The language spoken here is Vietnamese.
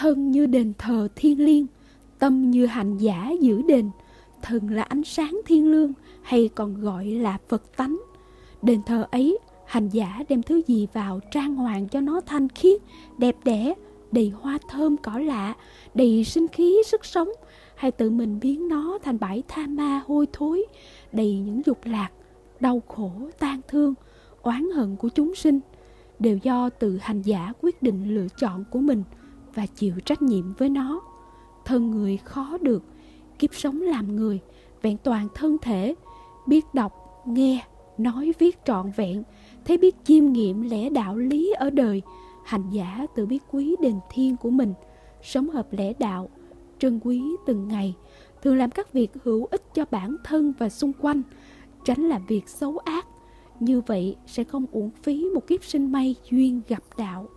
thân như đền thờ thiên liêng, tâm như hành giả giữ đền. Thần là ánh sáng thiên lương hay còn gọi là phật tánh? Đền thờ ấy, hành giả đem thứ gì vào trang hoàng cho nó thanh khiết, đẹp đẽ, đầy hoa thơm cỏ lạ, đầy sinh khí, sức sống? Hay tự mình biến nó thành bãi tha ma hôi thối, đầy những dục lạc, đau khổ tan thương, oán hận của chúng sinh? Đều do tự hành giả quyết định lựa chọn của mình và chịu trách nhiệm với nó. Thân người khó được, kiếp sống làm người, vẹn toàn thân thể. Biết đọc, nghe, nói viết trọn vẹn. Thấy biết chiêm nghiệm lẽ đạo lý ở đời, hành giả tự biết quý đền thiên của mình. Sống hợp lẽ đạo, trân quý từng ngày. Thường làm các việc hữu ích cho bản thân và xung quanh, tránh làm việc xấu ác. Như vậy sẽ không uổng phí một kiếp sinh may duyên gặp đạo.